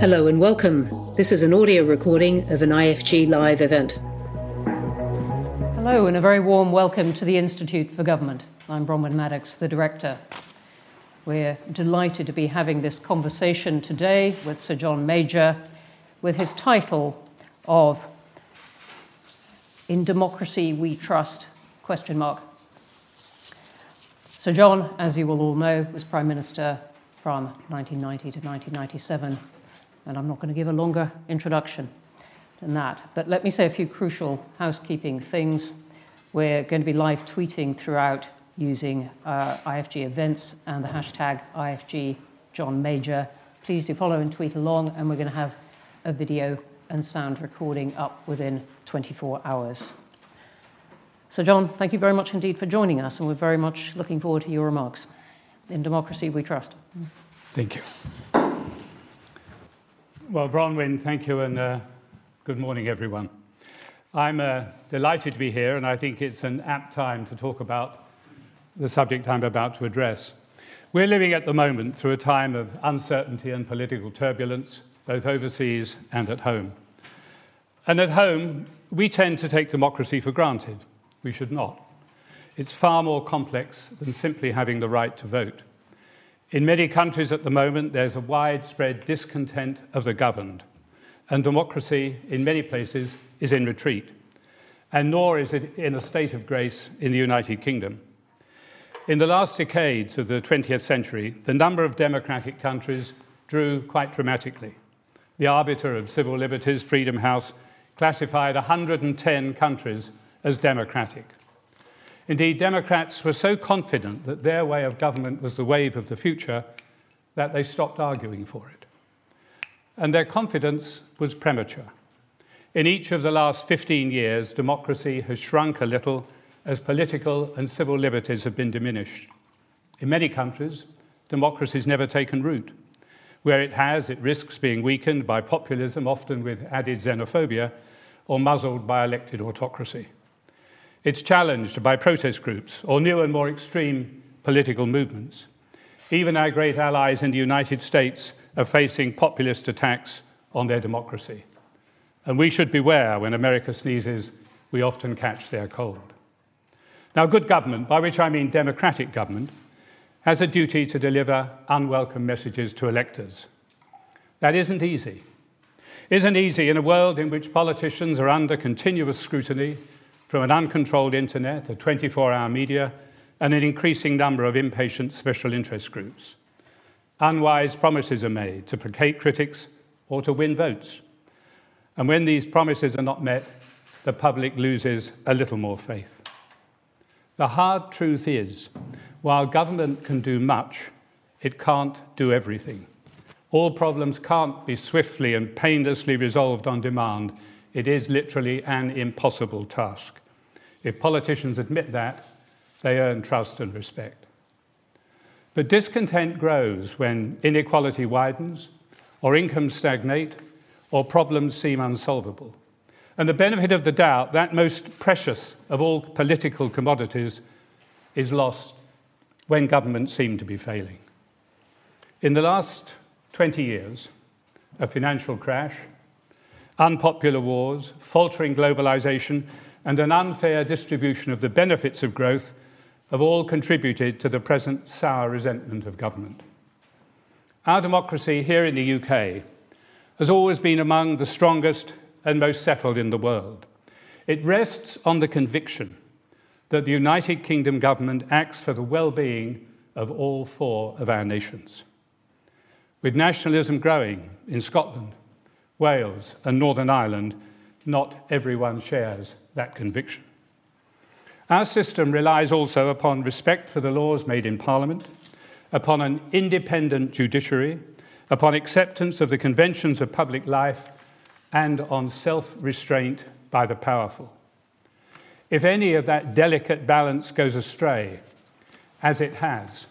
Hello and welcome. This is an audio recording of an IFG Live event. Hello, and a very warm welcome to the Institute for Government. I'm Bronwen Maddox, the Director. We're delighted to be having this conversation today with Sir John Major with his title of In Democracy We Trust? question mark. Sir John, as you will all know, was Prime Minister from 1990 to 1997, and I'm not going to give a longer introduction than that. But let me say a few crucial housekeeping things. We're going to be live tweeting throughout using uh, IFG events and the hashtag IFG John Major. Please do follow and tweet along, and we're going to have a video and sound recording up within 24 hours. So, John, thank you very much indeed for joining us, and we're very much looking forward to your remarks. In democracy, we trust. Thank you. Well, Bronwen, thank you, and uh, good morning, everyone. I'm uh, delighted to be here, and I think it's an apt time to talk about the subject I'm about to address. We're living at the moment through a time of uncertainty and political turbulence, both overseas and at home. And at home, we tend to take democracy for granted. We should not. It's far more complex than simply having the right to vote. In many countries at the moment, there's a widespread discontent of the governed, and democracy in many places is in retreat, and nor is it in a state of grace in the United Kingdom. In the last decades of the 20th century, the number of democratic countries drew quite dramatically. The arbiter of civil liberties, Freedom House, classified 110 countries as democratic. Indeed, Democrats were so confident that their way of government was the wave of the future that they stopped arguing for it. And their confidence was premature. In each of the last 15 years, democracy has shrunk a little as political and civil liberties have been diminished. In many countries, democracy has never taken root. Where it has, it risks being weakened by populism, often with added xenophobia, or muzzled by elected autocracy. It's challenged by protest groups or new and more extreme political movements. Even our great allies in the United States are facing populist attacks on their democracy. And we should beware when America sneezes, we often catch their cold. Now, good government, by which I mean democratic government, has a duty to deliver unwelcome messages to electors. That isn't easy. Isn't easy in a world in which politicians are under continuous scrutiny from an uncontrolled internet, a 24 hour media, and an increasing number of impatient special interest groups. Unwise promises are made to placate critics or to win votes. And when these promises are not met, the public loses a little more faith. The hard truth is, while government can do much, it can't do everything. All problems can't be swiftly and painlessly resolved on demand. It is literally an impossible task. If politicians admit that, they earn trust and respect. But discontent grows when inequality widens, or incomes stagnate, or problems seem unsolvable. And the benefit of the doubt, that most precious of all political commodities, is lost when governments seem to be failing. In the last 20 years, a financial crash, unpopular wars, faltering globalization, and an unfair distribution of the benefits of growth have all contributed to the present sour resentment of government. Our democracy here in the UK has always been among the strongest and most settled in the world. It rests on the conviction that the United Kingdom government acts for the well being of all four of our nations. With nationalism growing in Scotland, Wales, and Northern Ireland, not everyone shares that conviction. Our system relies also upon respect for the laws made in Parliament, upon an independent judiciary, upon acceptance of the conventions of public life, and on self restraint by the powerful. If any of that delicate balance goes astray, as it has,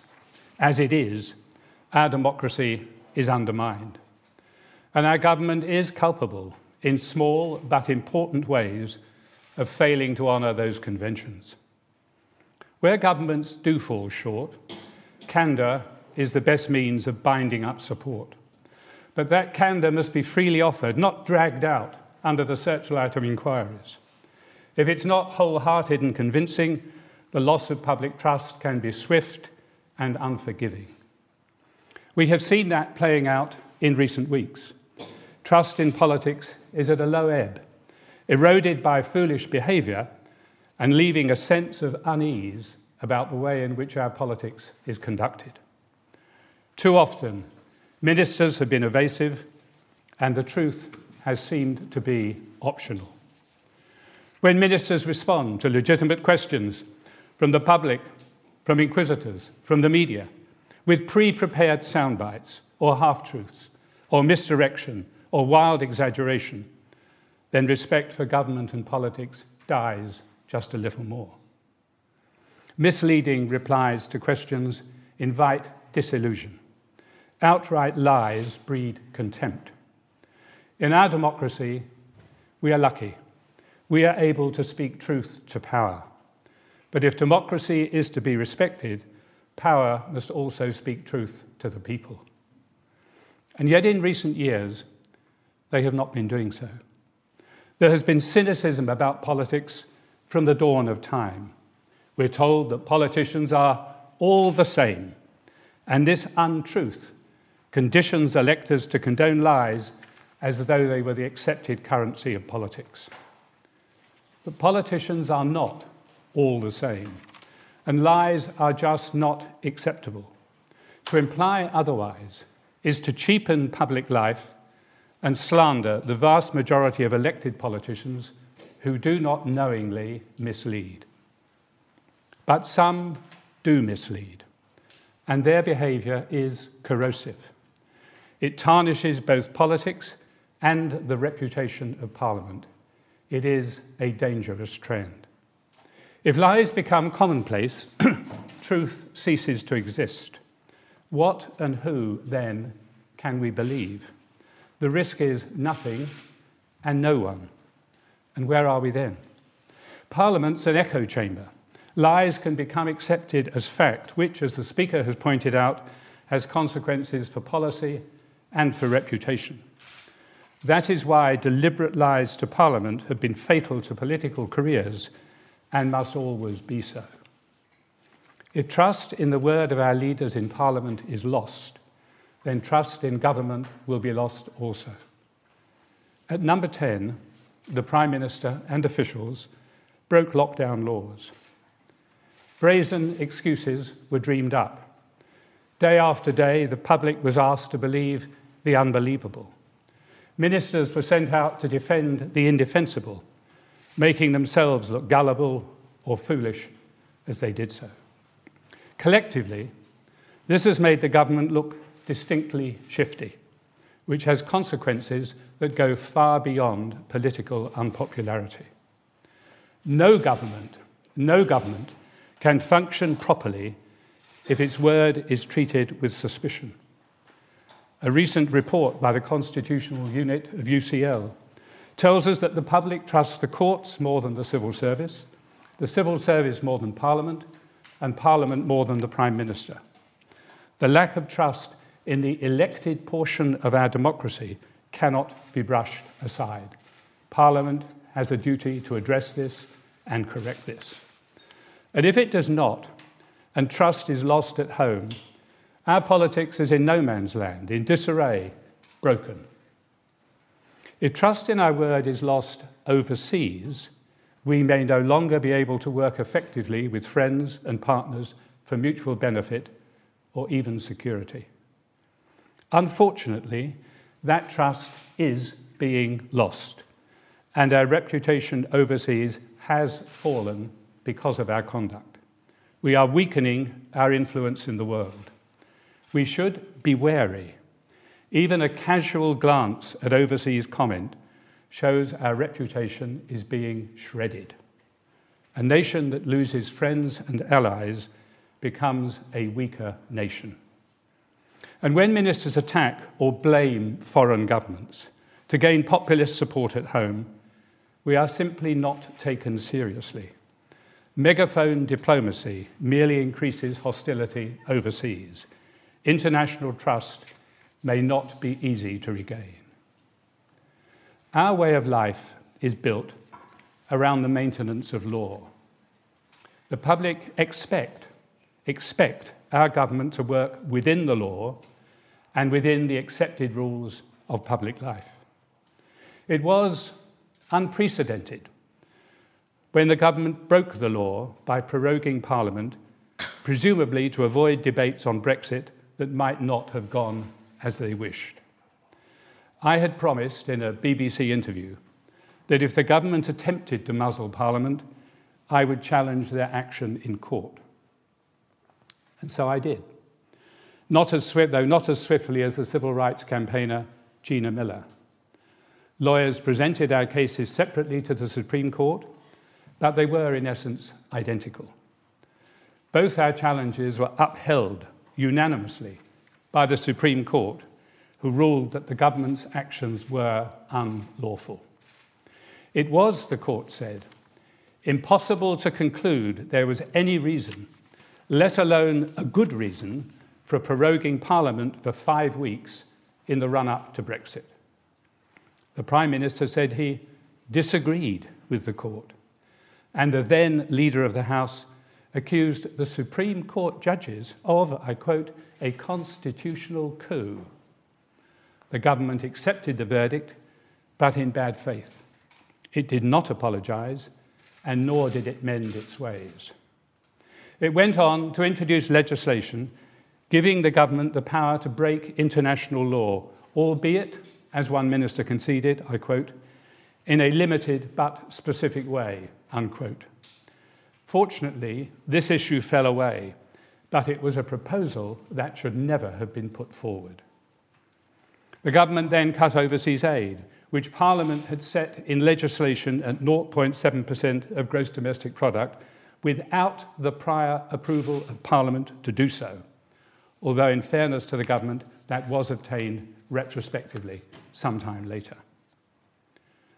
as it is, our democracy is undermined. And our government is culpable in small but important ways of failing to honour those conventions. Where governments do fall short, candour is the best means of binding up support. but that candour must be freely offered, not dragged out under the searchlight of inquiries. If it's not wholehearted and convincing, the loss of public trust can be swift and unforgiving. We have seen that playing out in recent weeks. Trust in politics is at a low ebb, eroded by foolish behaviour and leaving a sense of unease about the way in which our politics is conducted. Too often, ministers have been evasive and the truth has seemed to be optional. When ministers respond to legitimate questions from the public, from inquisitors, from the media, with pre prepared sound bites or half truths or misdirection or wild exaggeration, then respect for government and politics dies just a little more. Misleading replies to questions invite disillusion. Outright lies breed contempt. In our democracy, we are lucky. We are able to speak truth to power. But if democracy is to be respected, power must also speak truth to the people. And yet, in recent years, they have not been doing so. There has been cynicism about politics from the dawn of time. We're told that politicians are all the same, and this untruth conditions electors to condone lies as though they were the accepted currency of politics. But politicians are not all the same, and lies are just not acceptable. To imply otherwise is to cheapen public life and slander the vast majority of elected politicians who do not knowingly mislead. But some do mislead, and their behaviour is corrosive. It tarnishes both politics and the reputation of Parliament. It is a dangerous trend. If lies become commonplace, truth ceases to exist. What and who then can we believe? The risk is nothing and no one. And where are we then? Parliament's an echo chamber. Lies can become accepted as fact, which, as the Speaker has pointed out, has consequences for policy and for reputation. That is why deliberate lies to Parliament have been fatal to political careers and must always be so. If trust in the word of our leaders in Parliament is lost, then trust in government will be lost also. At number 10, the Prime Minister and officials broke lockdown laws. Brazen excuses were dreamed up. Day after day, the public was asked to believe the unbelievable. Ministers were sent out to defend the indefensible, making themselves look gullible or foolish as they did so. Collectively, this has made the government look distinctly shifty, which has consequences that go far beyond political unpopularity. No government, no government can function properly if its word is treated with suspicion. A recent report by the Constitutional Unit of UCL tells us that the public trusts the courts more than the civil service, the civil service more than Parliament, and Parliament more than the Prime Minister. The lack of trust in the elected portion of our democracy cannot be brushed aside. Parliament has a duty to address this and correct this. And if it does not, and trust is lost at home, our politics is in no man's land, in disarray, broken. If trust in our word is lost overseas, we may no longer be able to work effectively with friends and partners for mutual benefit or even security. Unfortunately, that trust is being lost, and our reputation overseas has fallen because of our conduct. We are weakening our influence in the world. We should be wary. Even a casual glance at overseas comment shows our reputation is being shredded. A nation that loses friends and allies becomes a weaker nation. And when ministers attack or blame foreign governments to gain populist support at home, we are simply not taken seriously. Megaphone diplomacy merely increases hostility overseas. International trust may not be easy to regain. Our way of life is built around the maintenance of law. The public expect, expect our government to work within the law and within the accepted rules of public life. It was unprecedented when the government broke the law by proroguing Parliament, presumably to avoid debates on Brexit that might not have gone as they wished. I had promised in a BBC interview that if the government attempted to muzzle Parliament, I would challenge their action in court. And so I did. Not as swift, though not as swiftly as the civil rights campaigner Gina Miller. Lawyers presented our cases separately to the Supreme Court, but they were in essence identical. Both our challenges were upheld unanimously by the Supreme Court, who ruled that the government's actions were unlawful. It was, the court said, impossible to conclude there was any reason, let alone a good reason, for proroguing Parliament for five weeks in the run up to Brexit. The Prime Minister said he disagreed with the court, and the then leader of the House accused the Supreme Court judges of, I quote, a constitutional coup. The government accepted the verdict, but in bad faith. It did not apologise, and nor did it mend its ways. It went on to introduce legislation giving the government the power to break international law, albeit, as one minister conceded, I quote, in a limited but specific way, unquote. Fortunately, this issue fell away, but it was a proposal that should never have been put forward. The government then cut overseas aid, which Parliament had set in legislation at 0.7% of gross domestic product without the prior approval of Parliament to do so, although, in fairness to the government, that was obtained retrospectively sometime later.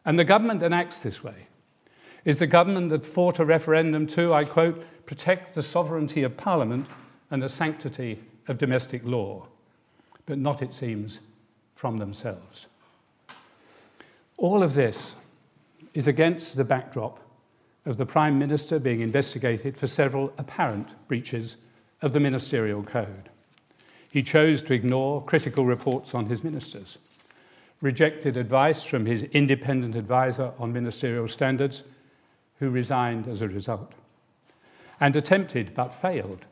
And the government that acts this way is the government that fought a referendum to, I quote, protect the sovereignty of Parliament and the sanctity of domestic law, but not, it seems, from themselves. All of this is against the backdrop of the Prime Minister being investigated for several apparent breaches of the ministerial code. He chose to ignore critical reports on his ministers, rejected advice from his independent advisor on ministerial standards, who resigned as a result, and attempted but failed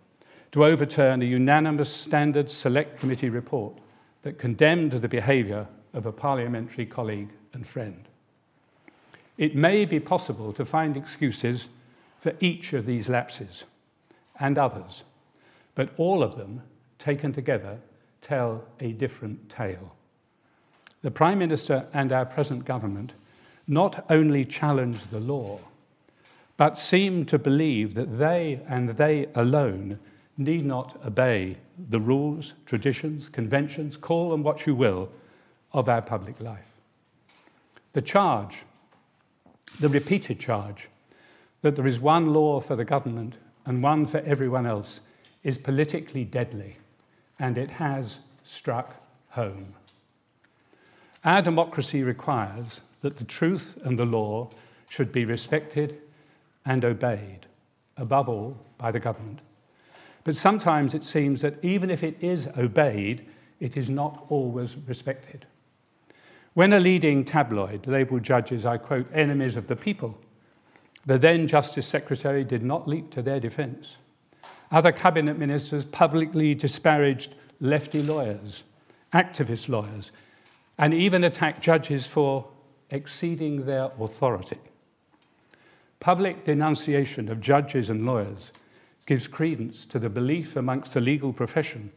to overturn a unanimous Standards Select Committee report that condemned the behaviour of a parliamentary colleague and friend. It may be possible to find excuses for each of these lapses and others, but all of them, taken together, tell a different tale. The Prime Minister and our present government not only challenge the law, but seem to believe that they and they alone need not obey the rules, traditions, conventions, call them what you will, of our public life. The charge, the repeated charge, that there is one law for the government and one for everyone else is politically deadly, and it has struck home. Our democracy requires that the truth and the law should be respected and obeyed, above all by the government. But sometimes it seems that even if it is obeyed, it is not always respected. When a leading tabloid labelled judges, I quote, enemies of the people, the then Justice Secretary did not leap to their defence. Other cabinet ministers publicly disparaged lefty lawyers, activist lawyers, and even attacked judges for exceeding their authority. Public denunciation of judges and lawyers gives credence to the belief amongst the legal profession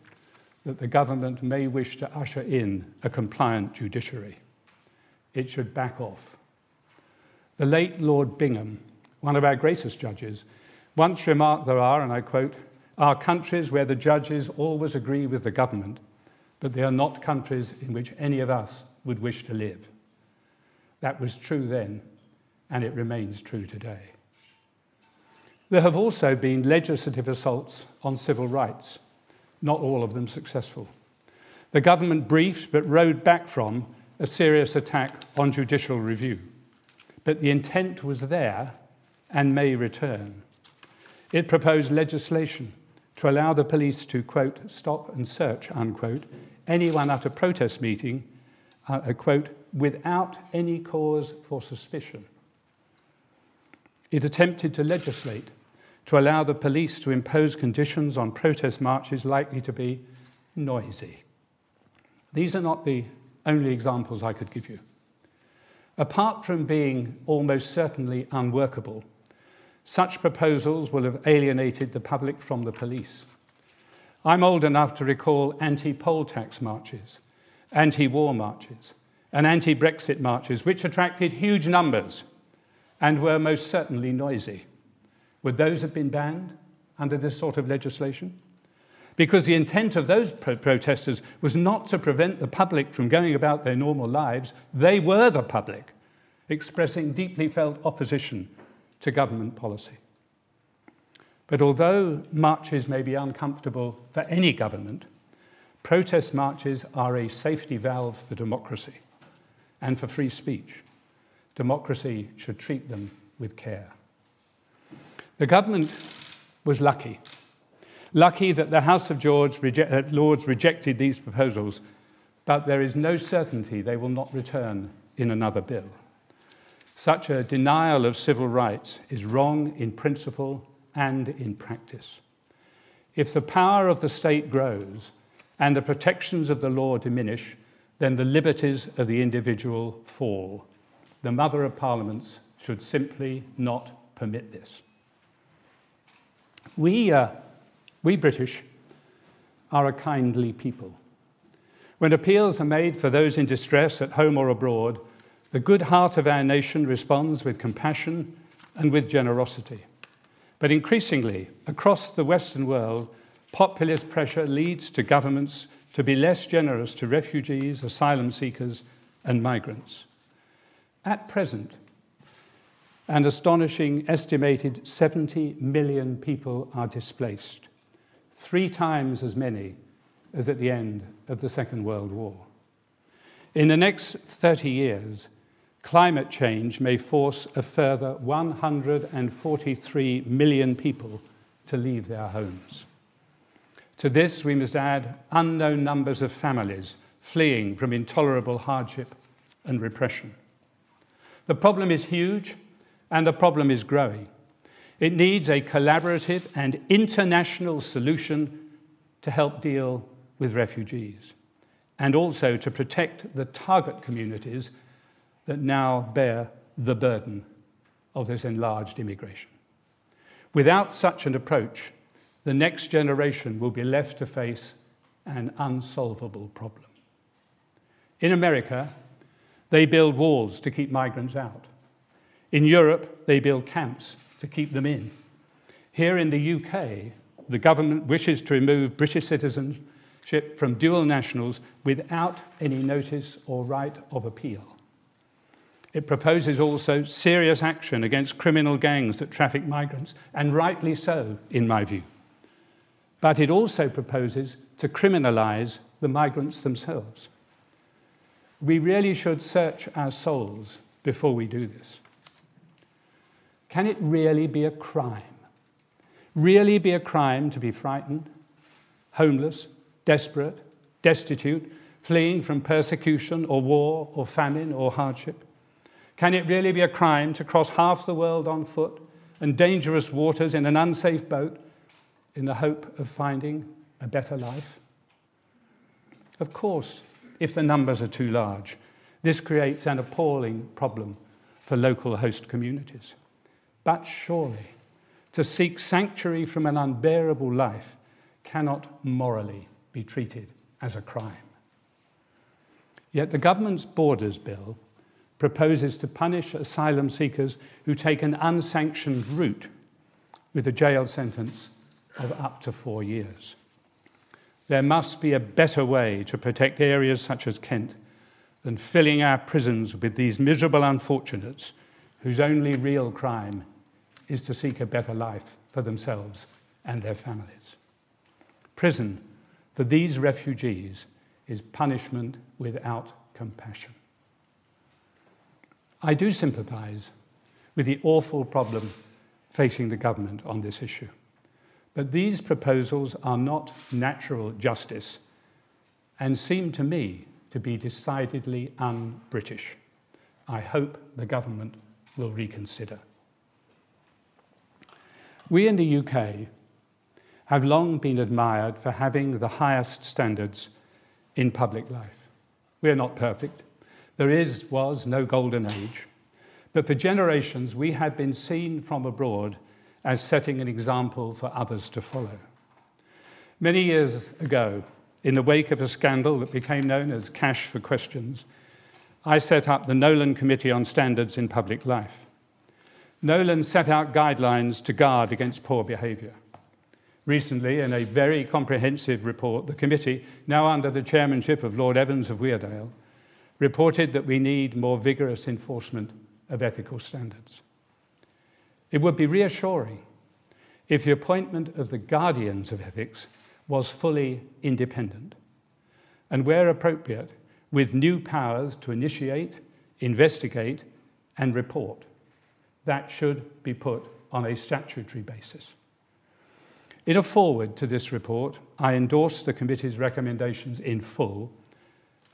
that the government may wish to usher in a compliant judiciary. It should back off. The late Lord Bingham, one of our greatest judges, once remarked there are, and I quote, are countries where the judges always agree with the government, but they are not countries in which any of us would wish to live. That was true then, and it remains true today. There have also been legislative assaults on civil rights, not all of them successful. The government briefed but rowed back from a serious attack on judicial review. But the intent was there and may return. It proposed legislation to allow the police to, quote, stop and search, unquote, anyone at a protest meeting, uh, quote, without any cause for suspicion. It attempted to legislate to allow the police to impose conditions on protest marches likely to be noisy. These are not the only examples I could give you. Apart from being almost certainly unworkable, such proposals will have alienated the public from the police. I'm old enough to recall anti poll tax marches, anti war marches, and anti Brexit marches, which attracted huge numbers and were most certainly noisy. Would those have been banned under this sort of legislation? Because the intent of those pro- protesters was not to prevent the public from going about their normal lives, they were the public, expressing deeply felt opposition to government policy. But although marches may be uncomfortable for any government, protest marches are a safety valve for democracy and for free speech. Democracy should treat them with care. The government was lucky. Lucky that the House of reject, uh, Lords rejected these proposals, but there is no certainty they will not return in another bill. Such a denial of civil rights is wrong in principle and in practice. If the power of the state grows and the protections of the law diminish, then the liberties of the individual fall. The Mother of Parliaments should simply not permit this. We, uh, we British are a kindly people. When appeals are made for those in distress at home or abroad, the good heart of our nation responds with compassion and with generosity. But increasingly, across the Western world, populist pressure leads to governments to be less generous to refugees, asylum seekers, and migrants. At present, an astonishing estimated 70 million people are displaced, three times as many as at the end of the Second World War. In the next 30 years, climate change may force a further 143 million people to leave their homes. To this, we must add unknown numbers of families fleeing from intolerable hardship and repression. The problem is huge, and the problem is growing. It needs a collaborative and international solution to help deal with refugees and also to protect the target communities that now bear the burden of this enlarged immigration. Without such an approach, the next generation will be left to face an unsolvable problem. In America, they build walls to keep migrants out. In Europe, they build camps to keep them in. Here in the UK, the government wishes to remove British citizenship from dual nationals without any notice or right of appeal. It proposes also serious action against criminal gangs that traffic migrants, and rightly so, in my view but it also proposes to criminalize the migrants themselves. We really should search our souls before we do this. Can it really be a crime? Really be a crime to be frightened, homeless, desperate, destitute, fleeing from persecution or war or famine or hardship? Can it really be a crime to cross half the world on foot and dangerous waters in an unsafe boat in the hope of finding a better life? Of course, if the numbers are too large, this creates an appalling problem for local host communities. But surely, to seek sanctuary from an unbearable life cannot morally be treated as a crime. Yet the government's Borders Bill proposes to punish asylum seekers who take an unsanctioned route with a jail sentence of up to four years. There must be a better way to protect areas such as Kent than filling our prisons with these miserable unfortunates whose only real crime is to seek a better life for themselves and their families. Prison for these refugees is punishment without compassion. I do sympathise with the awful problem facing the government on this issue. But these proposals are not natural justice and seem to me to be decidedly un British. I hope the government will reconsider. We in the UK have long been admired for having the highest standards in public life. We are not perfect. There is, was no golden age. But for generations, we have been seen from abroad as setting an example for others to follow. Many years ago, in the wake of a scandal that became known as Cash for Questions, I set up the Nolan Committee on Standards in Public Life. Nolan set out guidelines to guard against poor behaviour. Recently, in a very comprehensive report, the committee, now under the chairmanship of Lord Evans of Weardale, reported that we need more vigorous enforcement of ethical standards. It would be reassuring if the appointment of the guardians of ethics was fully independent and, where appropriate, with new powers to initiate, investigate, and report. That should be put on a statutory basis. In a foreword to this report, I endorse the committee's recommendations in full,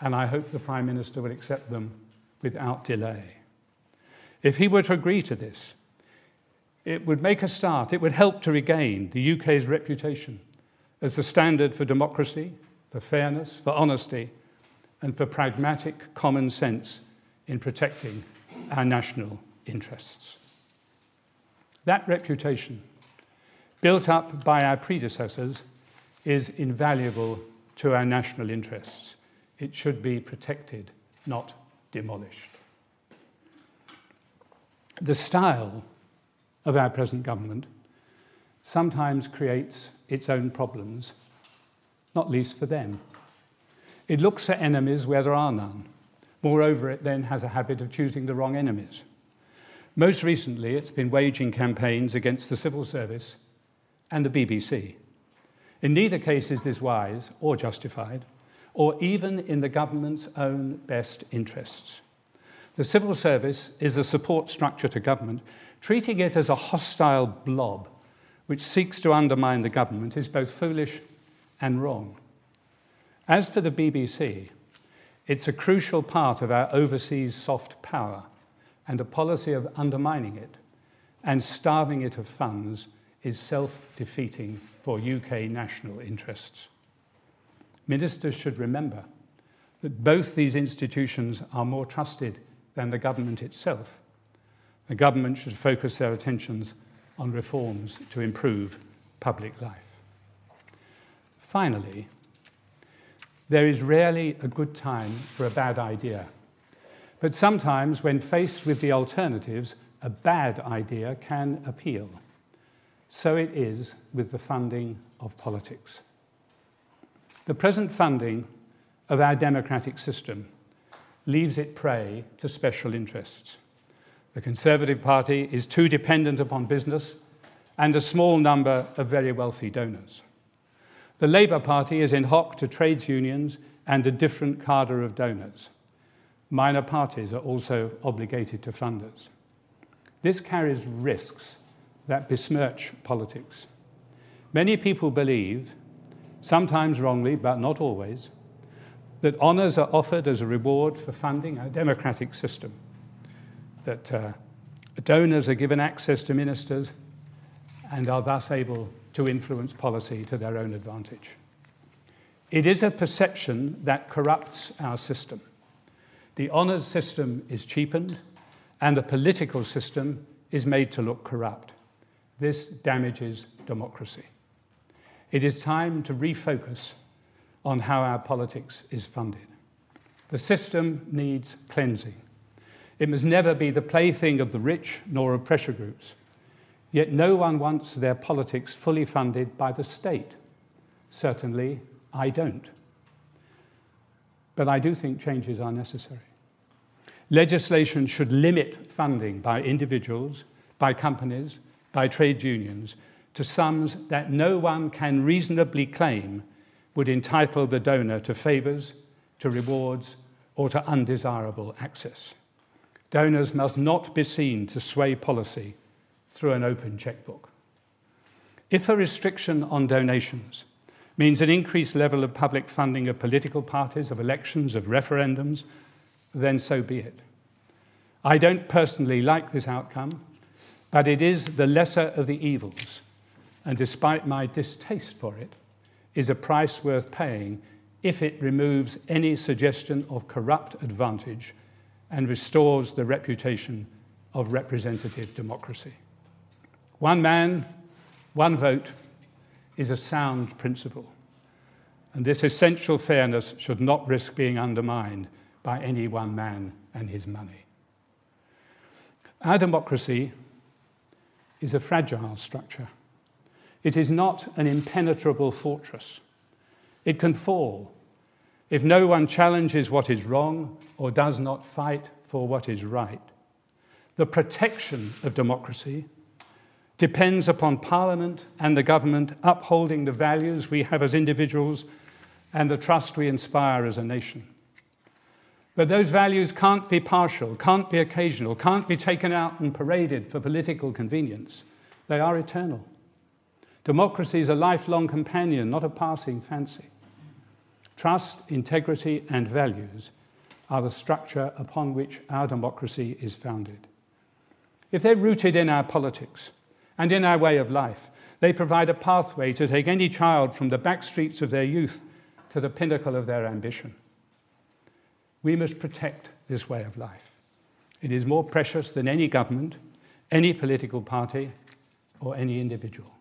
and I hope the Prime Minister will accept them without delay. If he were to agree to this, it would make a start. It would help to regain the UK's reputation as the standard for democracy, for fairness, for honesty, and for pragmatic common sense in protecting our national interests. That reputation, built up by our predecessors, is invaluable to our national interests. It should be protected, not demolished. The style of our present government sometimes creates its own problems, not least for them. It looks at enemies where there are none. Moreover, it then has a habit of choosing the wrong enemies. Most recently, it's been waging campaigns against the civil service and the BBC. In neither case is this wise or justified, or even in the government's own best interests. The civil service is a support structure to government Treating it as a hostile blob which seeks to undermine the government is both foolish and wrong. As for the BBC, it's a crucial part of our overseas soft power, and a policy of undermining it and starving it of funds is self defeating for UK national interests. Ministers should remember that both these institutions are more trusted than the government itself the government should focus their attentions on reforms to improve public life. Finally, there is rarely a good time for a bad idea. But sometimes, when faced with the alternatives, a bad idea can appeal. So it is with the funding of politics. The present funding of our democratic system leaves it prey to special interests. The Conservative Party is too dependent upon business and a small number of very wealthy donors. The Labour Party is in hock to trades unions and a different cadre of donors. Minor parties are also obligated to funders. This carries risks that besmirch politics. Many people believe, sometimes wrongly, but not always, that honours are offered as a reward for funding a democratic system that uh, donors are given access to ministers and are thus able to influence policy to their own advantage. It is a perception that corrupts our system. The honours system is cheapened, and the political system is made to look corrupt. This damages democracy. It is time to refocus on how our politics is funded. The system needs cleansing. It must never be the plaything of the rich nor of pressure groups. Yet no one wants their politics fully funded by the state. Certainly, I don't. But I do think changes are necessary. Legislation should limit funding by individuals, by companies, by trade unions to sums that no one can reasonably claim would entitle the donor to favours, to rewards or to undesirable access. Donors must not be seen to sway policy through an open checkbook. If a restriction on donations means an increased level of public funding of political parties, of elections, of referendums, then so be it. I don't personally like this outcome, but it is the lesser of the evils, and despite my distaste for it, is a price worth paying if it removes any suggestion of corrupt advantage and restores the reputation of representative democracy. One man, one vote is a sound principle, and this essential fairness should not risk being undermined by any one man and his money. Our democracy is a fragile structure. It is not an impenetrable fortress. It can fall if no one challenges what is wrong or does not fight for what is right. The protection of democracy depends upon Parliament and the government upholding the values we have as individuals and the trust we inspire as a nation. But those values can't be partial, can't be occasional, can't be taken out and paraded for political convenience. They are eternal. Democracy is a lifelong companion, not a passing fancy. Trust, integrity, and values are the structure upon which our democracy is founded. If they're rooted in our politics and in our way of life, they provide a pathway to take any child from the back streets of their youth to the pinnacle of their ambition. We must protect this way of life. It is more precious than any government, any political party, or any individual.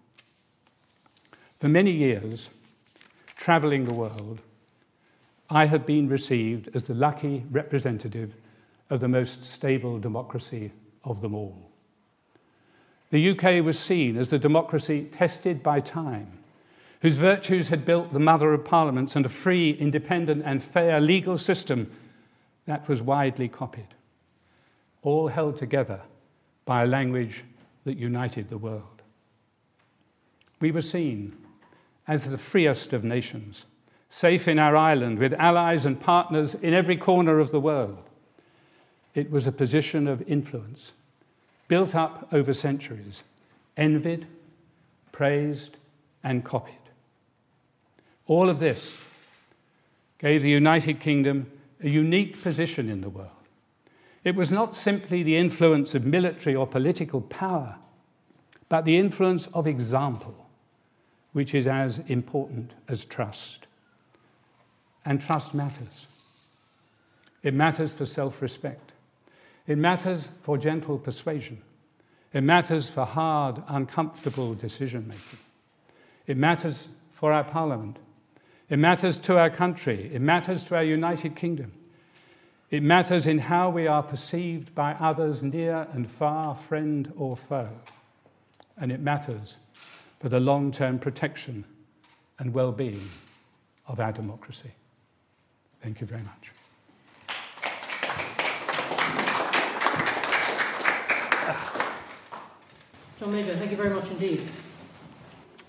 For many years, traveling the world, I have been received as the lucky representative of the most stable democracy of them all. The UK was seen as the democracy tested by time, whose virtues had built the mother of parliaments and a free, independent, and fair legal system that was widely copied, all held together by a language that united the world. We were seen as the freest of nations, safe in our island with allies and partners in every corner of the world. It was a position of influence, built up over centuries, envied, praised, and copied. All of this gave the United Kingdom a unique position in the world. It was not simply the influence of military or political power, but the influence of example which is as important as trust. And trust matters. It matters for self respect. It matters for gentle persuasion. It matters for hard, uncomfortable decision making. It matters for our parliament. It matters to our country. It matters to our United Kingdom. It matters in how we are perceived by others near and far, friend or foe. And it matters for the long term protection and well being of our democracy. Thank you very much. John Major, thank you very much indeed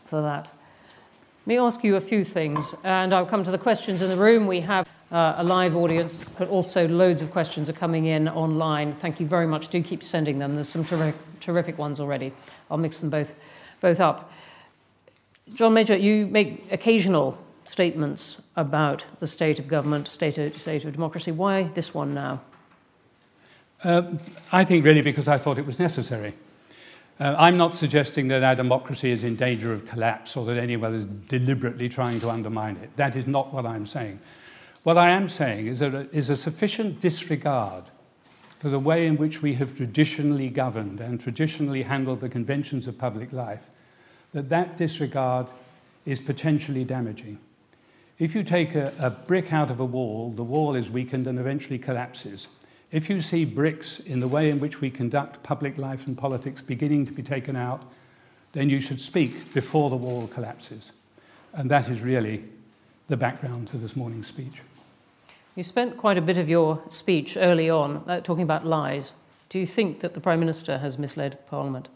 for that. Let me ask you a few things, and I'll come to the questions in the room. We have uh, a live audience, but also loads of questions are coming in online. Thank you very much. Do keep sending them. There's some terrific, terrific ones already. I'll mix them both, both up. John Major, you make occasional statements about the state of government, state of, state of democracy. Why this one now? Uh, I think really because I thought it was necessary. Uh, I'm not suggesting that our democracy is in danger of collapse or that anyone is deliberately trying to undermine it. That is not what I'm saying. What I am saying is that is a sufficient disregard for the way in which we have traditionally governed and traditionally handled the conventions of public life that that disregard is potentially damaging. If you take a, a, brick out of a wall, the wall is weakened and eventually collapses. If you see bricks in the way in which we conduct public life and politics beginning to be taken out, then you should speak before the wall collapses. And that is really the background to this morning's speech. You spent quite a bit of your speech early on uh, talking about lies. Do you think that the Prime Minister has misled Parliament?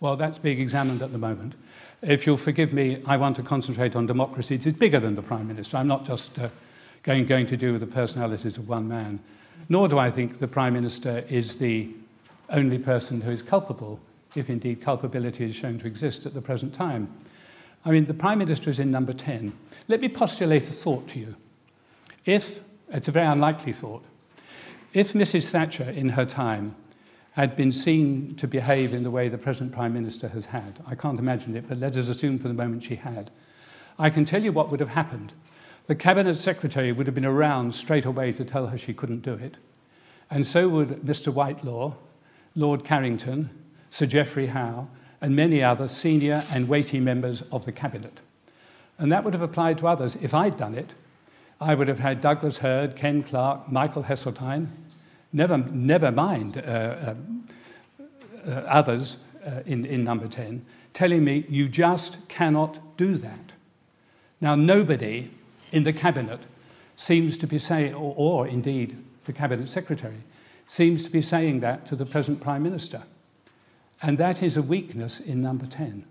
Well, that's being examined at the moment. If you'll forgive me, I want to concentrate on democracy. It's bigger than the Prime Minister. I'm not just uh, going, going to do with the personalities of one man. Nor do I think the Prime Minister is the only person who is culpable, if indeed culpability is shown to exist at the present time. I mean, the Prime Minister is in number 10. Let me postulate a thought to you. If, it's a very unlikely thought, if Mrs. Thatcher in her time had been seen to behave in the way the present Prime Minister has had, I can't imagine it, but let us assume for the moment she had, I can tell you what would have happened. The Cabinet Secretary would have been around straight away to tell her she couldn't do it. And so would Mr. Whitelaw, Lord Carrington, Sir Geoffrey Howe, and many other senior and weighty members of the Cabinet. And that would have applied to others. If I'd done it, I would have had Douglas Hurd, Ken Clarke, Michael Heseltine, never, never mind uh, uh, uh, others uh, in, in number 10, telling me you just cannot do that. Now, nobody in the cabinet seems to be saying, or, or indeed the cabinet secretary, seems to be saying that to the present prime minister. And that is a weakness in number 10.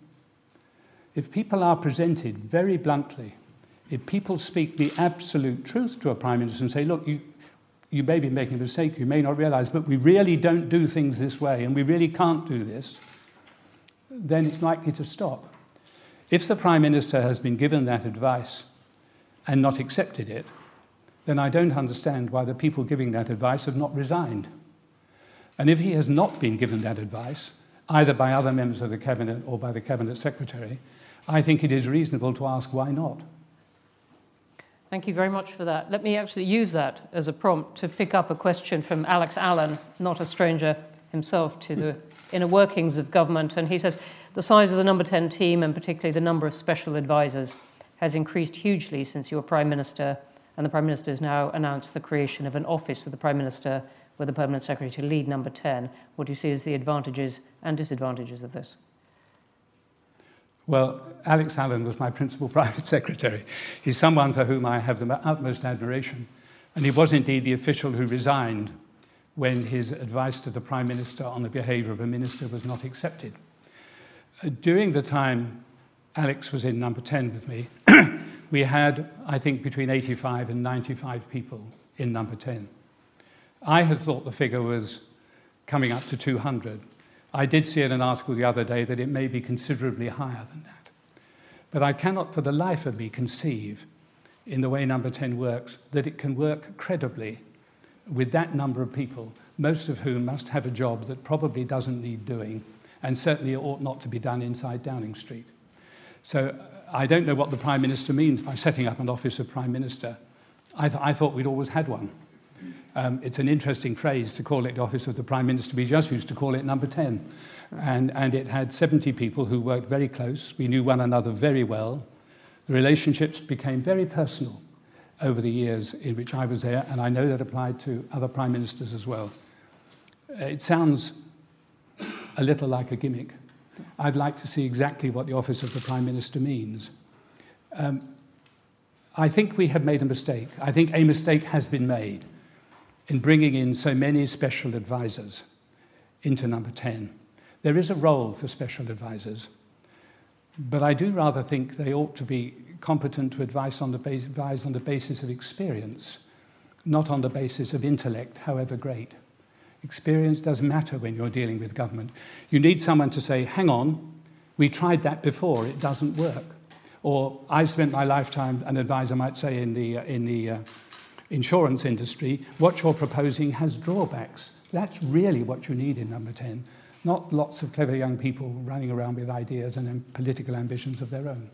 If people are presented very bluntly, if people speak the absolute truth to a prime minister and say, look, you, you may be making a mistake, you may not realize, but we really don't do things this way and we really can't do this, then it's likely to stop. If the prime minister has been given that advice and not accepted it, then I don't understand why the people giving that advice have not resigned. And if he has not been given that advice, either by other members of the cabinet or by the cabinet secretary, I think it is reasonable to ask why not. Thank you very much for that. Let me actually use that as a prompt to pick up a question from Alex Allan, not a stranger himself to the inner workings of government. And he says the size of the number 10 team, and particularly the number of special advisors, has increased hugely since you were Prime Minister. And the Prime Minister has now announced the creation of an office of the Prime Minister with the Permanent Secretary to lead number 10. What do you see as the advantages and disadvantages of this? Well, Alex Allan was my principal private secretary. He's someone for whom I have the utmost admiration. And he was indeed the official who resigned when his advice to the Prime Minister on the behaviour of a minister was not accepted. Uh, during the time Alex was in number 10 with me, we had, I think, between 85 and 95 people in number 10. I had thought the figure was coming up to 200. I did see in an article the other day that it may be considerably higher than that. But I cannot for the life of me conceive, in the way number 10 works, that it can work credibly with that number of people, most of whom must have a job that probably doesn't need doing, and certainly ought not to be done inside Downing Street. So I don't know what the Prime Minister means by setting up an office of Prime Minister. I, th- I thought we'd always had one. Um, it's an interesting phrase to call it the Office of the Prime Minister. We just used to call it number 10. And, and it had 70 people who worked very close. We knew one another very well. The relationships became very personal over the years in which I was there, and I know that applied to other prime ministers as well. It sounds a little like a gimmick. I'd like to see exactly what the office of the prime minister means. Um, I think we have made a mistake. I think a mistake has been made in bringing in so many special advisors into number 10. There is a role for special advisors, but I do rather think they ought to be competent to advise on the, advise on the basis of experience, not on the basis of intellect, however great. Experience does matter when you're dealing with government. You need someone to say, hang on, we tried that before, it doesn't work. Or I've spent my lifetime, an advisor might say, in the, uh, in the uh, insurance industry, what you're proposing has drawbacks. That's really what you need in number 10, not lots of clever young people running around with ideas and political ambitions of their own.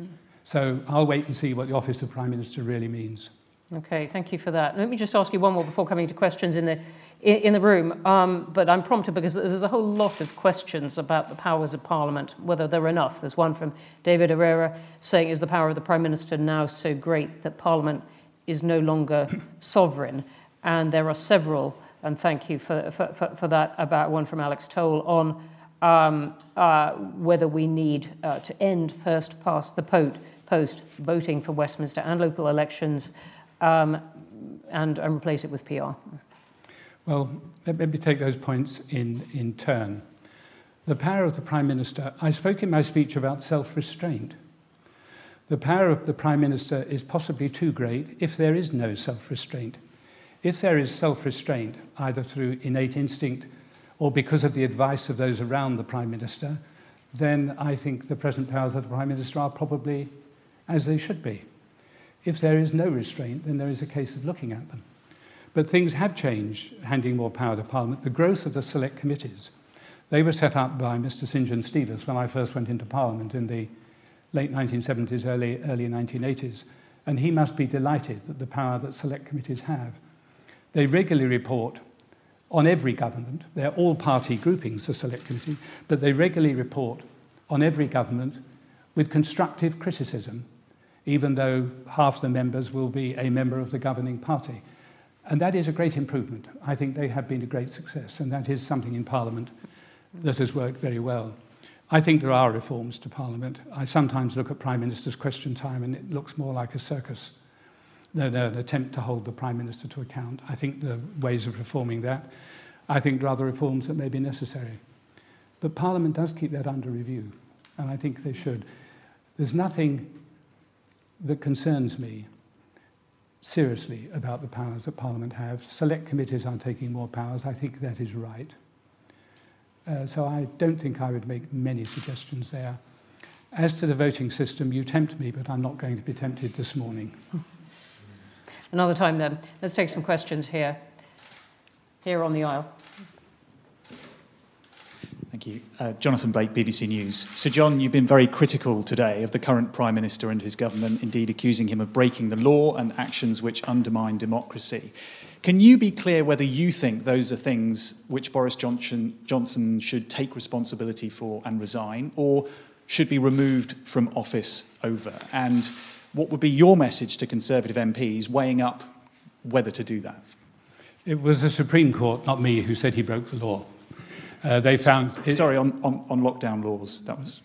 Mm. So I'll wait and see what the Office of Prime Minister really means. Okay, thank you for that. Let me just ask you one more before coming to questions in the in the room. Um, but I'm prompted because there's a whole lot of questions about the powers of Parliament, whether they're enough. There's one from David Herrera saying, "Is the power of the Prime Minister now so great that Parliament is no longer sovereign. And there are several, and thank you for, for, for, that, about one from Alex Toll on um, uh, whether we need uh, to end first past the post, post voting for Westminster and local elections um, and, and replace it with PR. Well, let me take those points in, in turn. The power of the Prime Minister, I spoke in my speech about self restraint. The power of the Prime Minister is possibly too great if there is no self restraint. If there is self restraint, either through innate instinct or because of the advice of those around the Prime Minister, then I think the present powers of the Prime Minister are probably as they should be. If there is no restraint, then there is a case of looking at them. But things have changed, handing more power to Parliament. The growth of the select committees, they were set up by Mr. St. John Stevas when I first went into Parliament in the late 1970s, early, early 1980s. And he must be delighted at the power that select committees have. They regularly report on every government. They're all party groupings, the select committee, but they regularly report on every government with constructive criticism, even though half the members will be a member of the governing party. And that is a great improvement. I think they have been a great success, and that is something in Parliament that has worked very well. I think there are reforms to Parliament. I sometimes look at Prime Minister's question time and it looks more like a circus than an attempt to hold the Prime Minister to account. I think there are ways of reforming that. I think there are other reforms that may be necessary. But Parliament does keep that under review, and I think they should. There's nothing that concerns me seriously about the powers that Parliament have. Select committees are taking more powers. I think that is right. Uh, so I don't think I would make many suggestions there. As to the voting system, you tempt me, but I'm not going to be tempted this morning. Another time then. Let's take some questions here. Here on the aisle. Thank you. Uh, Jonathan Blake, BBC News. So, John, you've been very critical today of the current Prime Minister and his government, indeed accusing him of breaking the law and actions which undermine democracy. Can you be clear whether you think those are things which Boris Johnson, Johnson should take responsibility for and resign, or should be removed from office over? And what would be your message to Conservative MPs weighing up whether to do that? It was the Supreme Court, not me, who said he broke the law. Uh, they found. It, Sorry, on, on, on, lockdown laws, that was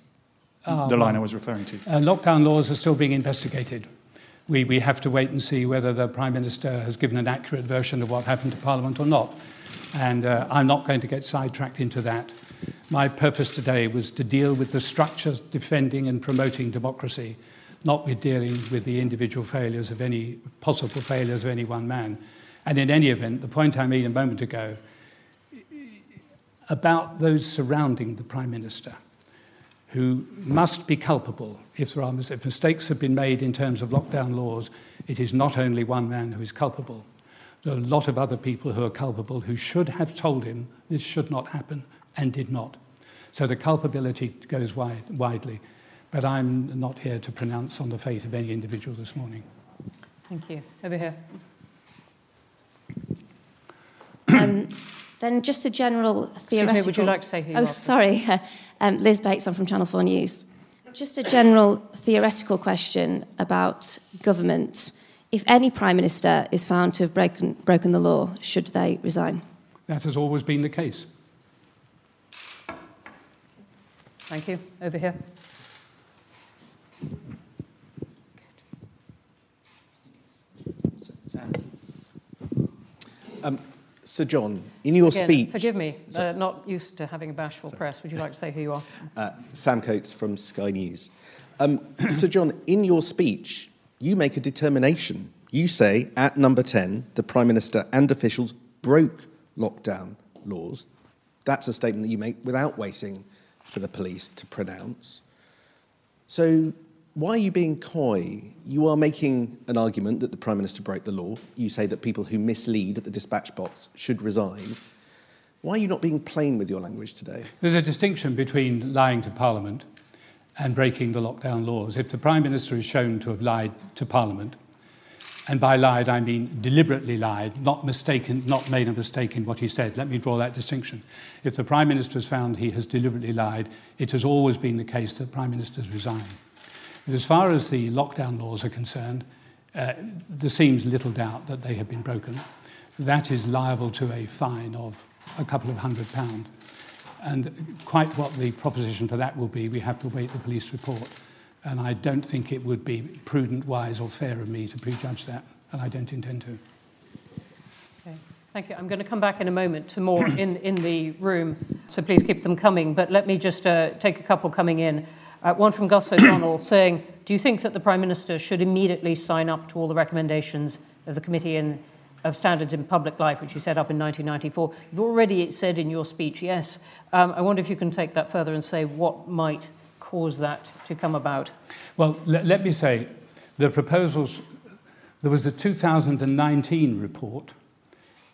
uh, the line I was referring to. Uh, lockdown laws are still being investigated. We, we have to wait and see whether the Prime Minister has given an accurate version of what happened to Parliament or not. And uh, I'm not going to get sidetracked into that. My purpose today was to deal with the structures defending and promoting democracy, not with dealing with the individual failures of any possible failures of any one man. And in any event, the point I made a moment ago about those surrounding the Prime Minister who must be culpable if there are if mistakes have been made in terms of lockdown laws. It is not only one man who is culpable. There are a lot of other people who are culpable who should have told him this should not happen and did not. So the culpability goes wide, widely. But I'm not here to pronounce on the fate of any individual this morning. Thank you. Over here. Um, then just a general theoretical... Me, would you like to say who Oh, sorry. um, Liz Bates, I'm from Channel 4 News. Just a general theoretical question about government. If any Prime Minister is found to have broken, broken the law, should they resign? That has always been the case. Thank you. Over here. Um, Sir John, in your Again, speech. Forgive me, uh, not used to having a bashful Sorry. press. Would you like to say who you are? Uh, Sam Coates from Sky News. Um, Sir John, in your speech, you make a determination. You say at number 10, the Prime Minister and officials broke lockdown laws. That's a statement that you make without waiting for the police to pronounce. So why are you being coy? You are making an argument that the Prime Minister broke the law. You say that people who mislead at the dispatch box should resign. Why are you not being plain with your language today? There's a distinction between lying to Parliament and breaking the lockdown laws. If the Prime Minister is shown to have lied to Parliament, and by lied I mean deliberately lied, not mistaken, not made a mistake in what he said. Let me draw that distinction. If the Prime Minister has found he has deliberately lied, it has always been the case that Prime Ministers resign. But as far as the lockdown laws are concerned, uh, there seems little doubt that they have been broken. That is liable to a fine of a couple of hundred pounds. And quite what the proposition for that will be, we have to wait the police report. And I don't think it would be prudent, wise, or fair of me to prejudge that, and I don't intend to. Okay. Thank you. I'm going to come back in a moment to more in, in the room, so please keep them coming. But let me just uh, take a couple coming in. Uh, one from Gus O'Donnell saying, do you think that the Prime Minister should immediately sign up to all the recommendations of the Committee in, of Standards in Public Life, which you set up in 1994? You've already said in your speech, yes. Um, I wonder if you can take that further and say what might cause that to come about. Well, let, let me say, the proposals, there was the 2019 report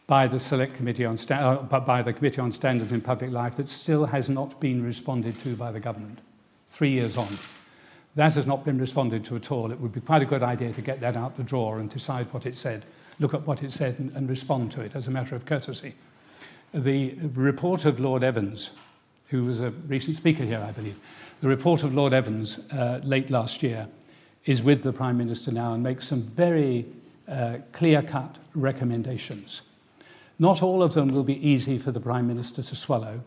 by the Select Committee on, uh, by the Committee on Standards in Public Life that still has not been responded to by the government, three years on. That has not been responded to at all. It would be quite a good idea to get that out the drawer and decide what it said, look at what it said and, and respond to it as a matter of courtesy. The report of Lord Evans, who was a recent speaker here, I believe, the report of Lord Evans uh, late last year is with the Prime Minister now and makes some very uh, clear-cut recommendations. Not all of them will be easy for the Prime Minister to swallow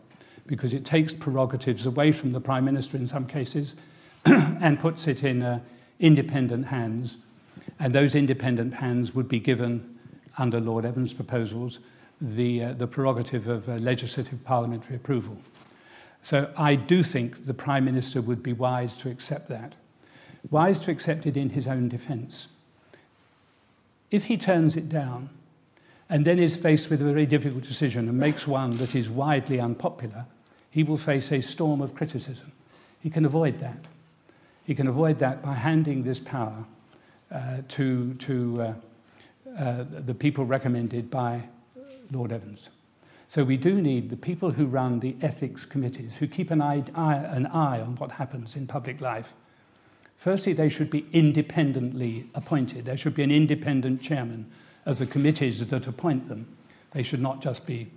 because it takes prerogatives away from the Prime Minister in some cases and puts it in uh, independent hands. And those independent hands would be given, under Lord Evans' proposals, the, uh, the prerogative of uh, legislative parliamentary approval. So I do think the Prime Minister would be wise to accept that. Wise to accept it in his own defence. If he turns it down and then is faced with a very difficult decision and makes one that is widely unpopular, he will face a storm of criticism. He can avoid that. He can avoid that by handing this power uh, to, to uh, uh, the people recommended by Lord Evans. So we do need the people who run the ethics committees, who keep an eye, an eye on what happens in public life. Firstly, they should be independently appointed. There should be an independent chairman of the committees that appoint them. They should not just be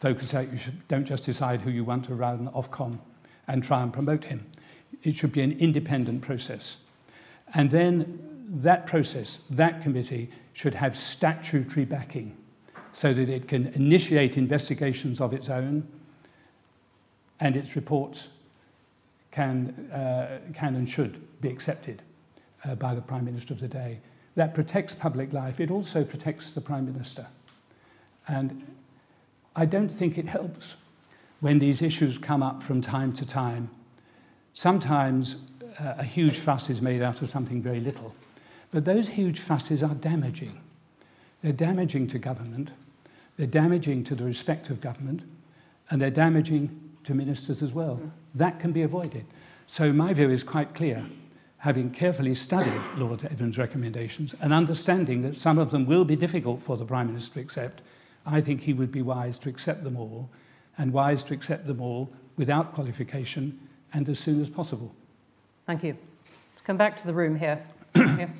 focused out. You should, don't just decide who you want to run Ofcom and try and promote him. It should be an independent process. And then that process, that committee, should have statutory backing so that it can initiate investigations of its own and its reports can, uh, can and should be accepted uh, by the Prime Minister of the day. That protects public life. It also protects the Prime Minister. And I don't think it helps when these issues come up from time to time. Sometimes uh, a huge fuss is made out of something very little. But those huge fusses are damaging. They're damaging to government, they're damaging to the respect of government, and they're damaging to ministers as well. That can be avoided. So my view is quite clear. Having carefully studied Lord Evans' recommendations and understanding that some of them will be difficult for the Prime Minister to accept, I think he would be wise to accept them all, and wise to accept them all without qualification and as soon as possible. Thank you. Let's come back to the room here. here.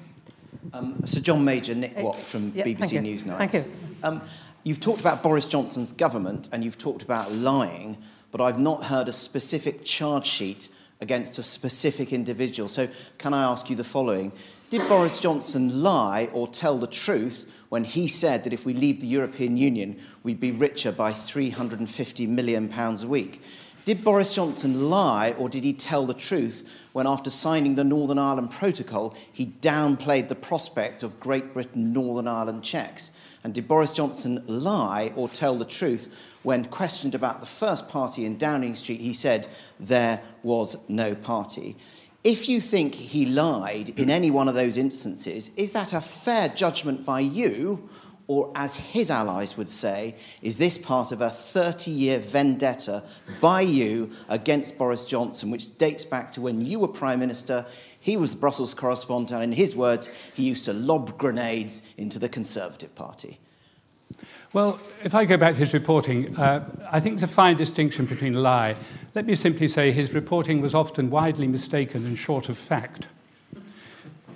Um, Sir John Major, Nick Watt from yeah, BBC Newsnight. Thank you. Um, you've talked about Boris Johnson's government and you've talked about lying, but I've not heard a specific charge sheet against a specific individual. So, can I ask you the following? Did Boris Johnson lie or tell the truth when he said that if we leave the European Union, we'd be richer by £350 million a week? Did Boris Johnson lie or did he tell the truth when, after signing the Northern Ireland Protocol, he downplayed the prospect of Great Britain Northern Ireland checks? And did Boris Johnson lie or tell the truth when questioned about the first party in Downing Street, he said there was no party? If you think he lied in any one of those instances, is that a fair judgment by you? Or, as his allies would say, is this part of a 30 year vendetta by you against Boris Johnson, which dates back to when you were Prime Minister? He was the Brussels correspondent, and in his words, he used to lob grenades into the Conservative Party. Well, if I go back to his reporting, uh, I think there's a fine distinction between lie. Let me simply say his reporting was often widely mistaken and short of fact.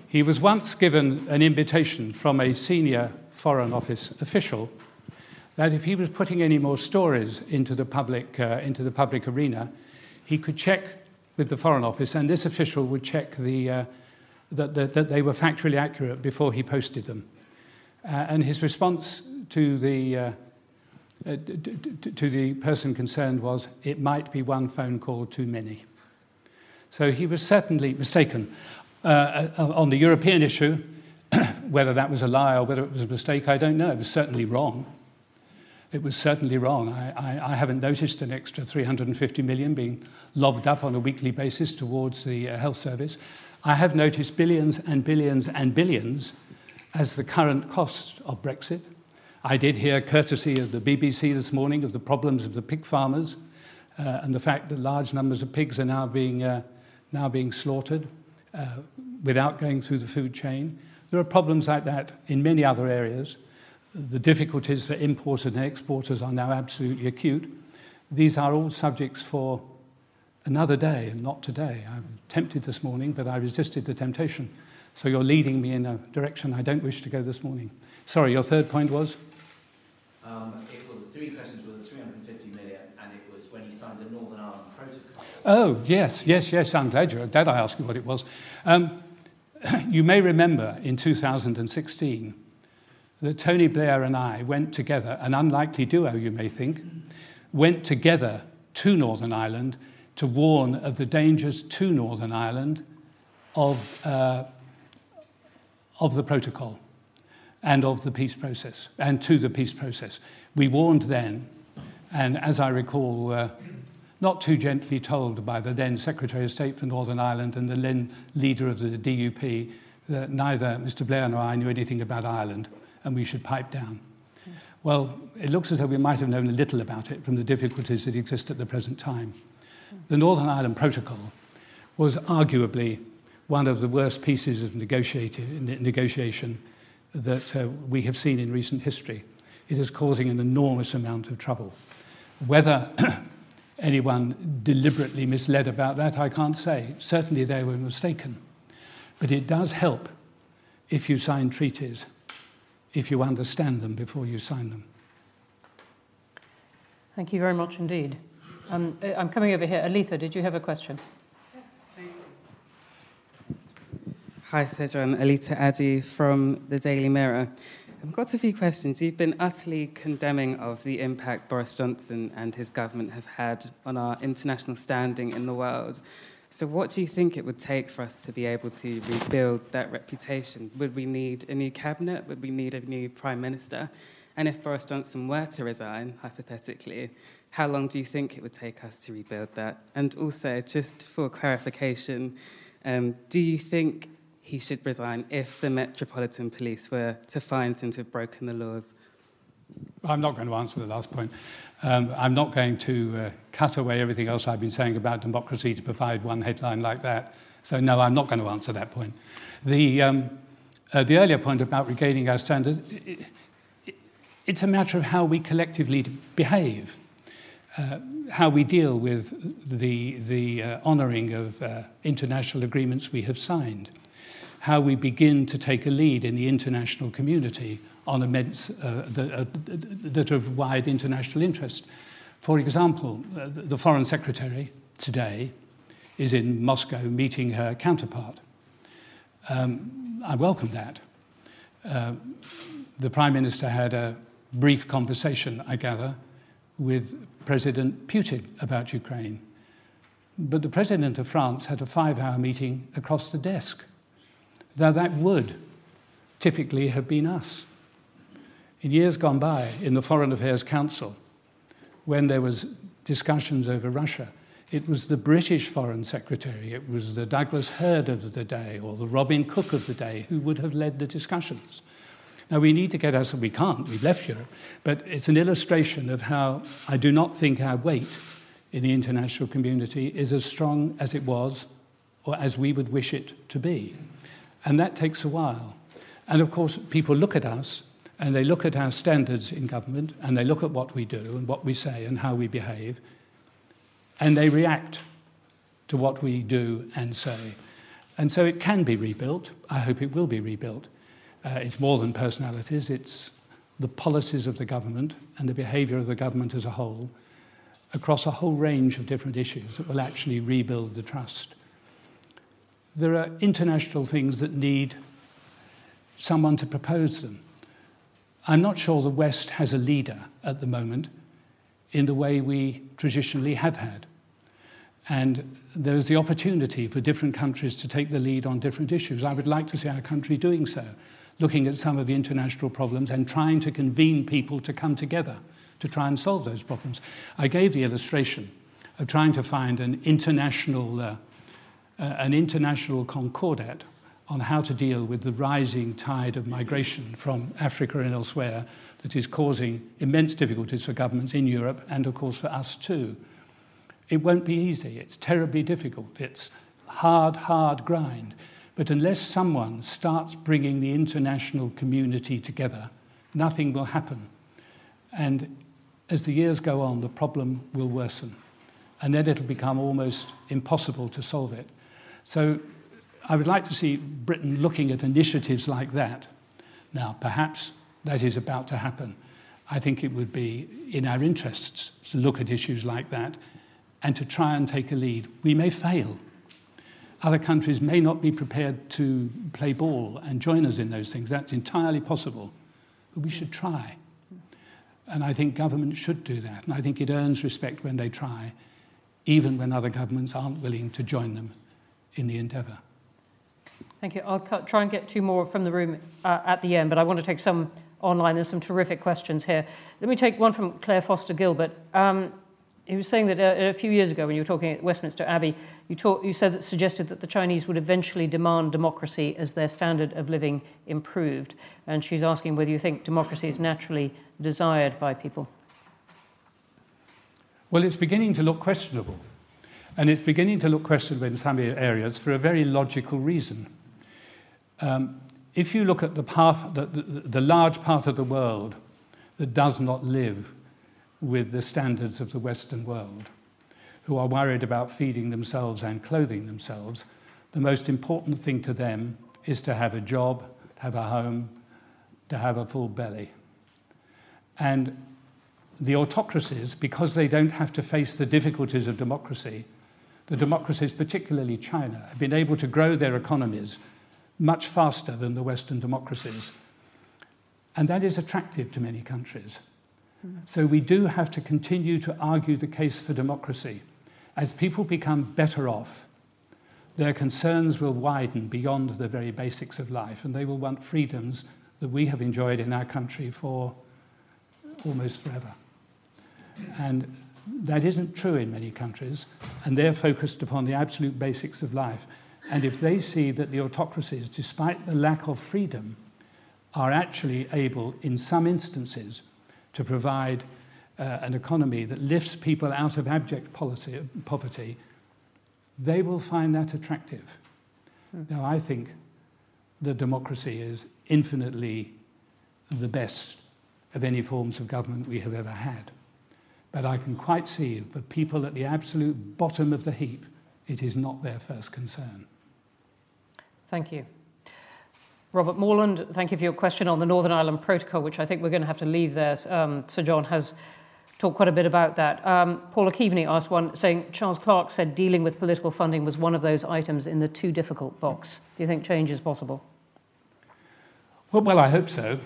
He was once given an invitation from a senior Foreign Office official that if he was putting any more stories into the public, uh, into the public arena, he could check with the Foreign Office, and this official would check the, uh, that, that, that, they were factually accurate before he posted them. Uh, and his response to the, uh, uh, to the person concerned was, it might be one phone call too many. So he was certainly mistaken. Uh, on the European issue, whether that was a lie or whether it was a mistake, I don't know. It was certainly wrong. It was certainly wrong. I, I, I haven't noticed an extra 350 million being lobbed up on a weekly basis towards the uh, health service. I have noticed billions and billions and billions as the current cost of Brexit. I did hear, courtesy of the BBC this morning, of the problems of the pig farmers uh, and the fact that large numbers of pigs are now being, uh, now being slaughtered uh, without going through the food chain. There are problems like that in many other areas. The difficulties for importers and exporters are now absolutely acute. These are all subjects for another day and not today. I'm tempted this morning, but I resisted the temptation. So you're leading me in a direction I don't wish to go this morning. Sorry, your third point was? Um, it, well, the three questions were the 350 million, and it was when he signed the Northern Ireland Protocol. Oh, yes, yes, yes. I'm glad you're glad I asked you what it was. Um, you may remember in 2016 that Tony Blair and I went together, an unlikely duo, you may think, went together to Northern Ireland to warn of the dangers to Northern Ireland of, uh, of the protocol and of the peace process, and to the peace process. We warned then, and as I recall, uh, not too gently told by the then Secretary of State for Northern Ireland and the then leader of the DUP that neither Mr. Blair nor I knew anything about Ireland and we should pipe down. Well, it looks as though we might have known a little about it from the difficulties that exist at the present time. The Northern Ireland Protocol was arguably one of the worst pieces of negotiation that uh, we have seen in recent history. It is causing an enormous amount of trouble. Whether anyone deliberately misled about that, I can't say. Certainly they were mistaken. But it does help if you sign treaties, if you understand them before you sign them. Thank you very much indeed. Um, uh, I'm coming over here. Aletha, did you have a question? Hi, Sir Aletha Adu from the Daily Mirror. I've got a few questions. You've been utterly condemning of the impact Boris Johnson and his government have had on our international standing in the world. So, what do you think it would take for us to be able to rebuild that reputation? Would we need a new cabinet? Would we need a new prime minister? And if Boris Johnson were to resign, hypothetically, how long do you think it would take us to rebuild that? And also, just for clarification, um, do you think he should resign if the Metropolitan Police were to find him to have broken the laws? I'm not going to answer the last point. Um, I'm not going to uh, cut away everything else I've been saying about democracy to provide one headline like that. So, no, I'm not going to answer that point. The, um, uh, the earlier point about regaining our standards, it, it, it's a matter of how we collectively behave uh, how we deal with the, the uh, honouring of uh, international agreements we have signed, how we begin to take a lead in the international community on events uh, that, uh, are of wide international interest. For example, uh, the Foreign Secretary today is in Moscow meeting her counterpart. Um, I welcome that. Uh, the Prime Minister had a brief conversation, I gather, with President Putin about Ukraine. But the President of France had a five hour meeting across the desk. Now, that would typically have been us. In years gone by, in the Foreign Affairs Council, when there was discussions over Russia, it was the British Foreign Secretary, it was the Douglas Hurd of the day, or the Robin Cook of the day, who would have led the discussions. Now, we need to get out, us, we can't, we've left Europe, but it's an illustration of how I do not think our weight in the international community is as strong as it was or as we would wish it to be. And that takes a while. And of course, people look at us and they look at our standards in government and they look at what we do and what we say and how we behave and they react to what we do and say. And so it can be rebuilt. I hope it will be rebuilt. Uh, it's more than personalities, it's the policies of the government and the behaviour of the government as a whole across a whole range of different issues that will actually rebuild the trust. There are international things that need someone to propose them. I'm not sure the West has a leader at the moment in the way we traditionally have had. And there's the opportunity for different countries to take the lead on different issues. I would like to see our country doing so looking at some of the international problems and trying to convene people to come together to try and solve those problems. I gave the illustration of trying to find an international uh, Uh, an international concordat on how to deal with the rising tide of migration from Africa and elsewhere that is causing immense difficulties for governments in Europe and, of course, for us too. It won't be easy. It's terribly difficult. It's hard, hard grind. But unless someone starts bringing the international community together, nothing will happen. And as the years go on, the problem will worsen. And then it'll become almost impossible to solve it. So I would like to see Britain looking at initiatives like that. Now, perhaps that is about to happen. I think it would be in our interests to look at issues like that and to try and take a lead. We may fail. Other countries may not be prepared to play ball and join us in those things. That's entirely possible. But we should try. And I think governments should do that. And I think it earns respect when they try, even when other governments aren't willing to join them in the endeavour. Thank you. I'll cut, try and get two more from the room uh, at the end, but I want to take some online. There's some terrific questions here. Let me take one from Claire Foster Gilbert. Um, he was saying that uh, a few years ago, when you were talking at Westminster Abbey, you, talk, you said that suggested that the Chinese would eventually demand democracy as their standard of living improved. And she's asking whether you think democracy is naturally desired by people. Well, it's beginning to look questionable. And it's beginning to look questionable in some areas for a very logical reason. Um, if you look at the, path, the, the, the large part of the world that does not live with the standards of the Western world, who are worried about feeding themselves and clothing themselves, the most important thing to them is to have a job, have a home, to have a full belly. And the autocracies, because they don't have to face the difficulties of democracy, the democracies, particularly China, have been able to grow their economies much faster than the Western democracies. And that is attractive to many countries. So we do have to continue to argue the case for democracy. As people become better off, their concerns will widen beyond the very basics of life, and they will want freedoms that we have enjoyed in our country for almost forever. And that isn't true in many countries, and they're focused upon the absolute basics of life. And if they see that the autocracies, despite the lack of freedom, are actually able, in some instances, to provide uh, an economy that lifts people out of abject policy, poverty, they will find that attractive. Mm. Now, I think that democracy is infinitely the best of any forms of government we have ever had. But I can quite see for people at the absolute bottom of the heap, it is not their first concern. Thank you. Robert Morland, thank you for your question on the Northern Ireland Protocol, which I think we're going to have to leave there. Um, Sir John has talked quite a bit about that. Um, Paula Keaveney asked one, saying Charles Clarke said dealing with political funding was one of those items in the too difficult box. Do you think change is possible? Well, well I hope so.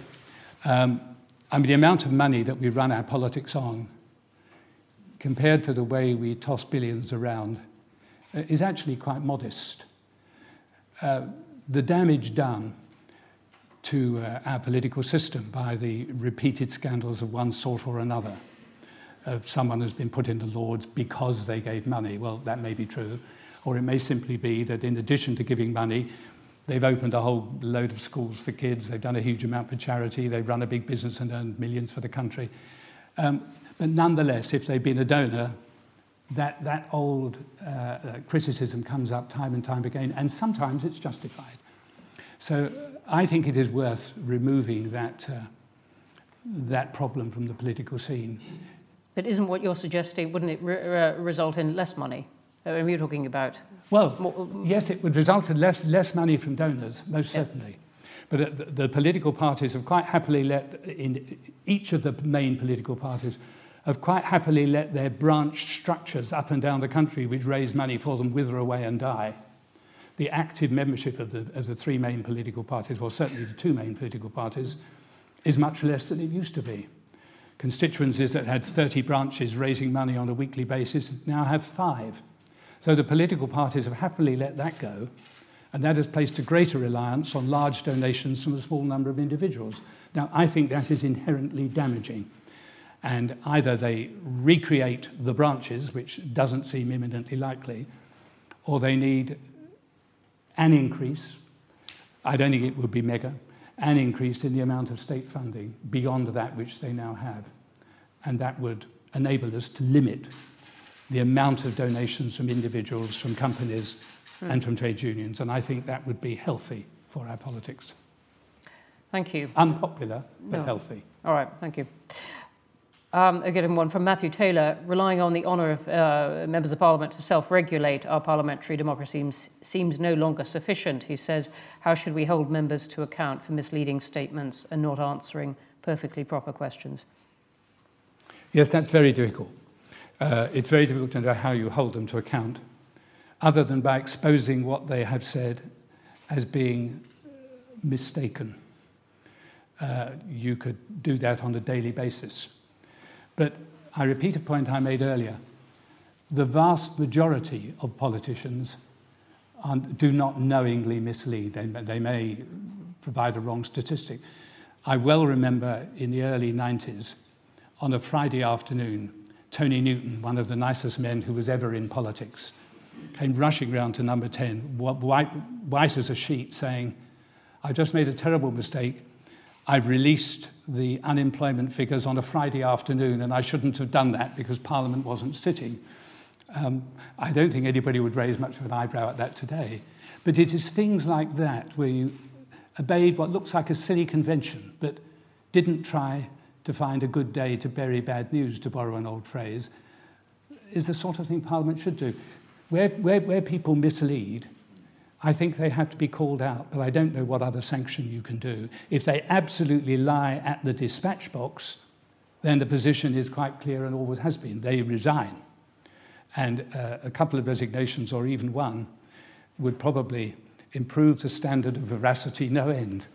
Um, I mean, the amount of money that we run our politics on, compared to the way we toss billions around, uh, is actually quite modest. Uh, the damage done to uh, our political system by the repeated scandals of one sort or another. Of someone has been put into Lords because they gave money. Well, that may be true. Or it may simply be that in addition to giving money, they've opened a whole load of schools for kids, they've done a huge amount for charity, they've run a big business and earned millions for the country. Um, but nonetheless, if they've been a donor, that, that old uh, uh, criticism comes up time and time again, and sometimes it's justified. So I think it is worth removing that, uh, that problem from the political scene. But isn't what you're suggesting, wouldn't it re- uh, result in less money? I mean, you're talking about. Well, more, yes, it would result in less, less money from donors, most yeah. certainly. But uh, the, the political parties have quite happily let, in each of the main political parties, have quite happily let their branch structures up and down the country, which raise money for them, wither away and die the active membership of the, of the three main political parties, well, certainly the two main political parties, is much less than it used to be. Constituencies that had 30 branches raising money on a weekly basis now have five. So the political parties have happily let that go, and that has placed a greater reliance on large donations from a small number of individuals. Now, I think that is inherently damaging. And either they recreate the branches, which doesn't seem imminently likely, or they need an increase, I don't think it would be mega, an increase in the amount of state funding beyond that which they now have. And that would enable us to limit the amount of donations from individuals, from companies, mm. and from trade unions. And I think that would be healthy for our politics. Thank you. Unpopular, but no. healthy. All right, thank you. Um, again, one from Matthew Taylor. Relying on the honour of uh, members of Parliament to self regulate our parliamentary democracy seems, seems no longer sufficient. He says, How should we hold members to account for misleading statements and not answering perfectly proper questions? Yes, that's very difficult. Uh, it's very difficult to know how you hold them to account, other than by exposing what they have said as being mistaken. Uh, you could do that on a daily basis. But I repeat a point I made earlier. The vast majority of politicians do not knowingly mislead. They, they may provide a wrong statistic. I well remember in the early 90s, on a Friday afternoon, Tony Newton, one of the nicest men who was ever in politics, came rushing round to number 10, white, white as a sheet, saying, I've just made a terrible mistake. I've released the unemployment figures on a Friday afternoon, and I shouldn't have done that because Parliament wasn't sitting. Um, I don't think anybody would raise much of an eyebrow at that today. But it is things like that where you obeyed what looks like a silly convention, but didn't try to find a good day to bury bad news, to borrow an old phrase, is the sort of thing Parliament should do. Where, where, where people mislead, I think they have to be called out, but I don't know what other sanction you can do. If they absolutely lie at the dispatch box, then the position is quite clear and always has been. They resign. And uh, a couple of resignations, or even one, would probably improve the standard of veracity no end.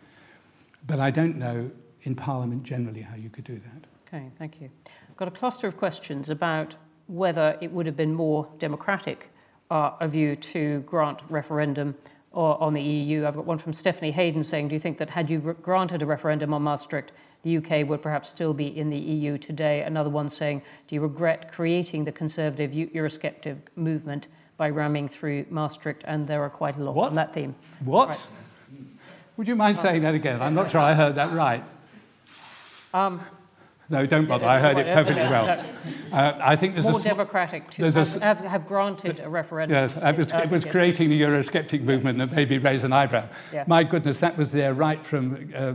But I don't know in Parliament generally how you could do that. Okay, thank you. I've got a cluster of questions about whether it would have been more democratic uh, of you to grant referendum on the EU. I've got one from Stephanie Hayden saying, do you think that had you granted a referendum on Maastricht, the UK would perhaps still be in the EU today? Another one saying, do you regret creating the conservative Eurosceptic movement by ramming through Maastricht? And there are quite a lot what? on that theme. What? Right. Would you mind saying that again? I'm not sure I heard that right. Um, no, don't bother. I heard it perfectly well. Uh, I think there's more a democratic to have, have, have, granted a referendum. Yes, it was, it was creating the Eurosceptic movement that maybe raise an eyebrow. Yeah. My goodness, that was there right from uh,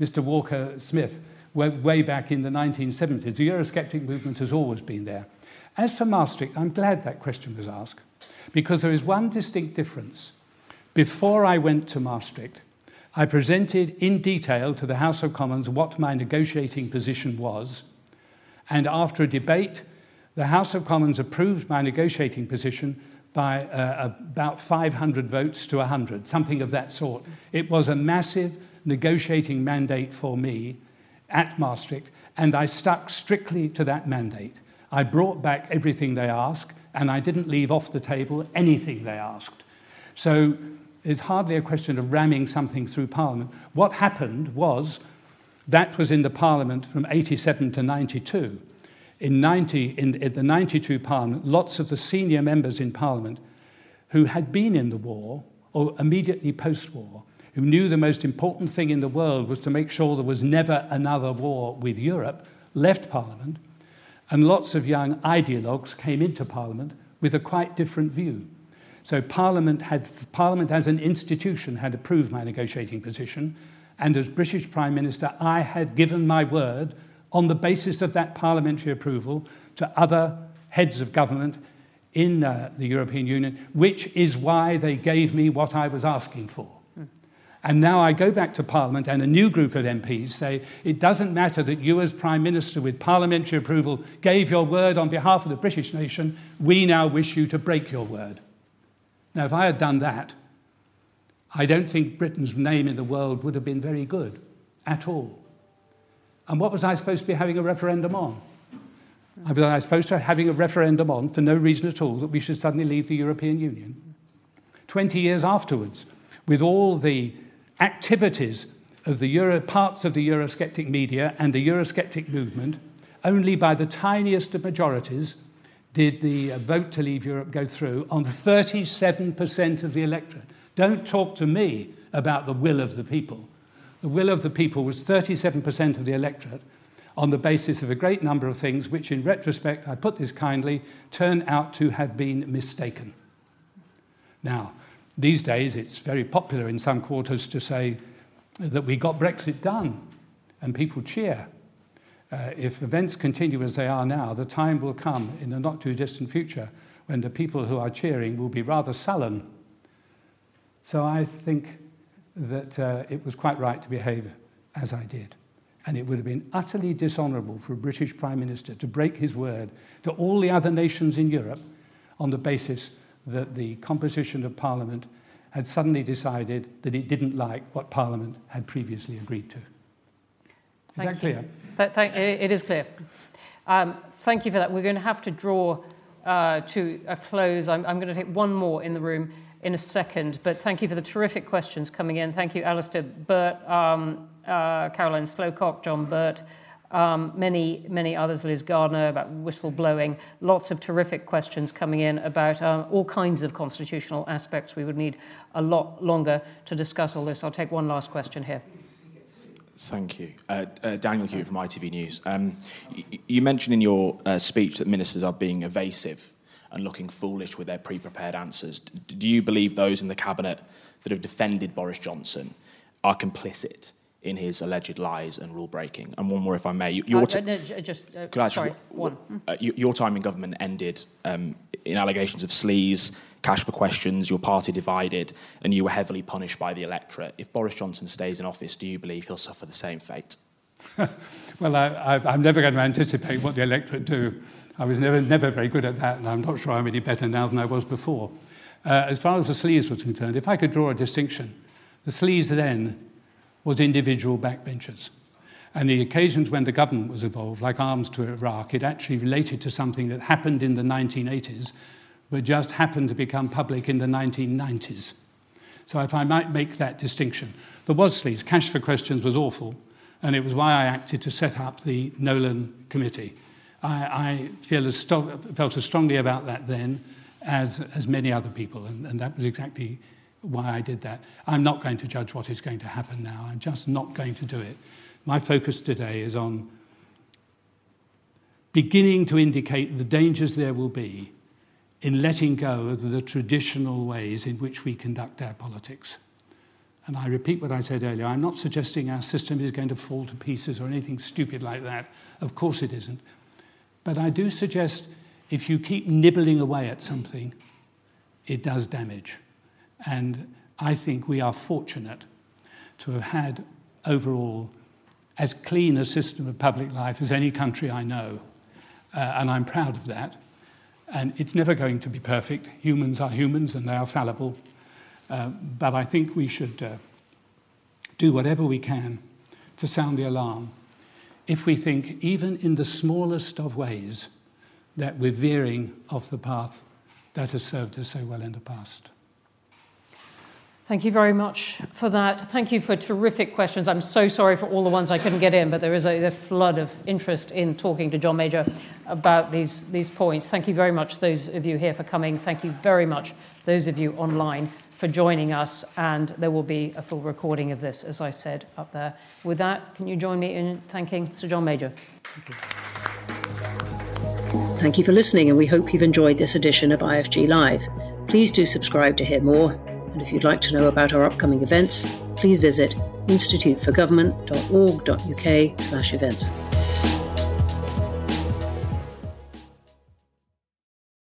Mr. Walker Smith way, way back in the 1970s. The Eurosceptic movement has always been there. As for Maastricht, I'm glad that question was asked because there is one distinct difference. Before I went to Maastricht, I presented in detail to the House of Commons what my negotiating position was, and after a debate, the House of Commons approved my negotiating position by uh, about 500 votes to 100, something of that sort. It was a massive negotiating mandate for me at Maastricht, and I stuck strictly to that mandate. I brought back everything they asked, and I didn't leave off the table anything they asked. So it's hardly a question of ramming something through Parliament. What happened was that was in the Parliament from 87 to 92. In, 90, in, in the 92 Parliament, lots of the senior members in Parliament who had been in the war or immediately post war, who knew the most important thing in the world was to make sure there was never another war with Europe, left Parliament, and lots of young ideologues came into Parliament with a quite different view. So Parliament, had, Parliament as an institution had approved my negotiating position, and as British Prime Minister, I had given my word on the basis of that parliamentary approval to other heads of government in uh, the European Union, which is why they gave me what I was asking for. And now I go back to Parliament, and a new group of MPs say it doesn't matter that you, as Prime Minister, with parliamentary approval, gave your word on behalf of the British nation. We now wish you to break your word. Now, if I had done that, I don't think Britain's name in the world would have been very good at all. And what was I supposed to be having a referendum on? I was I supposed to be having a referendum on, for no reason at all, that we should suddenly leave the European Union. 20 years afterwards, with all the activities of the Euro, parts of the Eurosceptic media and the Eurosceptic movement, only by the tiniest of majorities did the uh, vote to leave Europe go through on 37% of the electorate. Don't talk to me about the will of the people. The will of the people was 37% of the electorate on the basis of a great number of things which, in retrospect, I put this kindly, turn out to have been mistaken. Now, these days, it's very popular in some quarters to say that we got Brexit done, and people cheer. Uh, if events continue as they are now, the time will come in the not too distant future when the people who are cheering will be rather sullen. So I think that uh, it was quite right to behave as I did. And it would have been utterly dishonourable for a British Prime Minister to break his word to all the other nations in Europe on the basis that the composition of Parliament had suddenly decided that it didn't like what Parliament had previously agreed to. Is Thank that clear? Th- thank, it is clear. Um, thank you for that. We're going to have to draw uh, to a close. I'm, I'm going to take one more in the room in a second, but thank you for the terrific questions coming in. Thank you, Alistair Burt, um, uh, Caroline Slocock, John Burt, um, many, many others, Liz Gardner, about whistleblowing. Lots of terrific questions coming in about um, all kinds of constitutional aspects. We would need a lot longer to discuss all this. I'll take one last question here. Thank you. Uh, uh, Daniel Hewitt from ITV News. Um, y- you mentioned in your uh, speech that ministers are being evasive and looking foolish with their pre prepared answers. D- do you believe those in the Cabinet that have defended Boris Johnson are complicit in his alleged lies and rule breaking? And one more, if I may. Your Uh, t- no, just, uh, could I ask sorry, you- one. uh, your time in government ended um, in allegations of sleaze, cash for questions, your party divided, and you were heavily punished by the electorate. If Boris Johnson stays in office, do you believe he'll suffer the same fate? Well, I, I'm never going to anticipate what the electorate do. I was never, never very good at that, and I'm not sure I'm any better now than I was before. Uh, as far as the sleaze was concerned, if I could draw a distinction, the sleaze then was individual backbenchers. And the occasions when the government was involved, like arms to Iraq, it actually related to something that happened in the 1980s, but just happened to become public in the 1990s. So if I might make that distinction. The was sleaze. Cash for Questions was awful, and it was why I acted to set up the Nolan Committee. I, I feel as felt as strongly about that then as, as many other people, and, and that was exactly why I did that. I'm not going to judge what is going to happen now. I'm just not going to do it. My focus today is on beginning to indicate the dangers there will be in letting go of the traditional ways in which we conduct our politics. And I repeat what I said earlier I'm not suggesting our system is going to fall to pieces or anything stupid like that. Of course it isn't. But I do suggest if you keep nibbling away at something, it does damage. And I think we are fortunate to have had overall as clean a system of public life as any country I know. Uh, and I'm proud of that. And it's never going to be perfect. Humans are humans and they are fallible. Uh, but I think we should uh, do whatever we can to sound the alarm if we think, even in the smallest of ways, that we're veering off the path that has served us so well in the past. Thank you very much for that. Thank you for terrific questions. I'm so sorry for all the ones I couldn't get in, but there is a, a flood of interest in talking to John Major about these, these points. Thank you very much, those of you here, for coming. Thank you very much, those of you online, for joining us. And there will be a full recording of this, as I said up there. With that, can you join me in thanking Sir John Major? Thank you for listening, and we hope you've enjoyed this edition of IFG Live. Please do subscribe to hear more, and if you'd like to know about our upcoming events, please visit instituteforgovernment.org.uk/events.